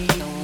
me.